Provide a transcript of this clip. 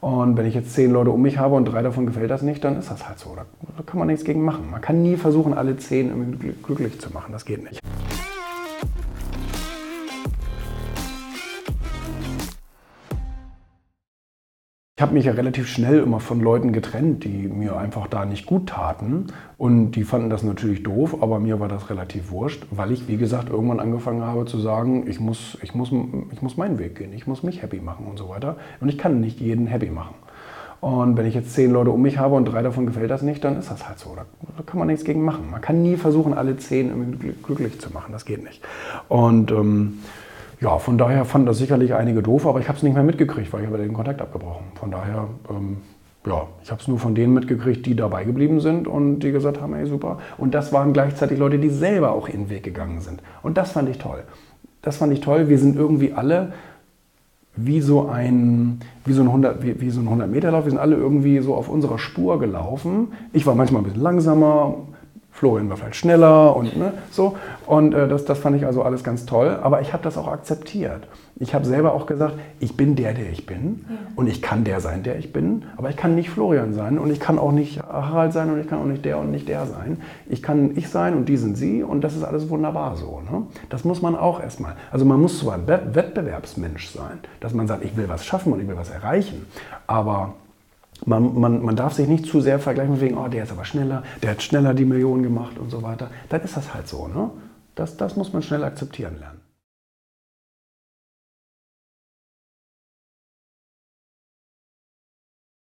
Und wenn ich jetzt zehn Leute um mich habe und drei davon gefällt das nicht, dann ist das halt so. Da, kann man nichts gegen machen. Man kann nie versuchen, alle zehn glücklich zu machen. Das geht nicht. Ich habe mich ja relativ schnell immer von Leuten getrennt, die mir einfach da nicht gut taten. Und die fanden das natürlich doof, aber mir war das relativ wurscht, weil ich, wie gesagt, irgendwann angefangen habe zu sagen, ich muss, ich muss, ich muss meinen Weg gehen, ich muss mich happy machen und so weiter. Und ich kann nicht jeden happy machen. Und wenn ich jetzt zehn Leute um mich habe und drei davon gefällt das nicht, dann ist das halt so. Da, kann man nichts gegen machen. Man kann nie versuchen, alle zehn glücklich zu machen. Das geht nicht. Und ähm, ja, von daher fanden das sicherlich einige doof, aber ich habe es nicht mehr mitgekriegt, weil ich habe den Kontakt abgebrochen. Von daher, ähm, ja, ich habe es nur von denen mitgekriegt, die dabei geblieben sind und die gesagt haben, ey, super. Und das waren gleichzeitig Leute, die selber auch ihren Weg gegangen sind. Und das fand ich toll. Das fand ich toll. Wir sind irgendwie alle wie so ein, wie so ein 100, wie, wie so ein 100 Meter Lauf. Wir sind alle irgendwie so auf unserer Spur gelaufen. Ich war manchmal ein bisschen langsamer, Florian war vielleicht schneller und ne, so. Und äh, das, das fand ich also alles ganz toll. Aber ich habe das auch akzeptiert. Ich habe selber auch gesagt, ich bin der, der ich bin. Ja. Und ich kann der sein, der ich bin. Aber ich kann nicht Florian sein. Und ich kann auch nicht Harald sein. Und ich kann auch nicht der und nicht der sein. Ich kann ich sein und die sind sie. Und das ist alles wunderbar so. Ne? Das muss man auch erstmal. Also man muss zwar ein Wettbewerbsmensch sein, dass man sagt, ich will was schaffen und ich will was erreichen. Aber man, man, man darf sich nicht zu sehr vergleichen wegen, oh, der ist aber schneller, der hat schneller die Millionen gemacht und so weiter. Dann ist das halt so. Ne? Das, das muss man schnell akzeptieren lernen.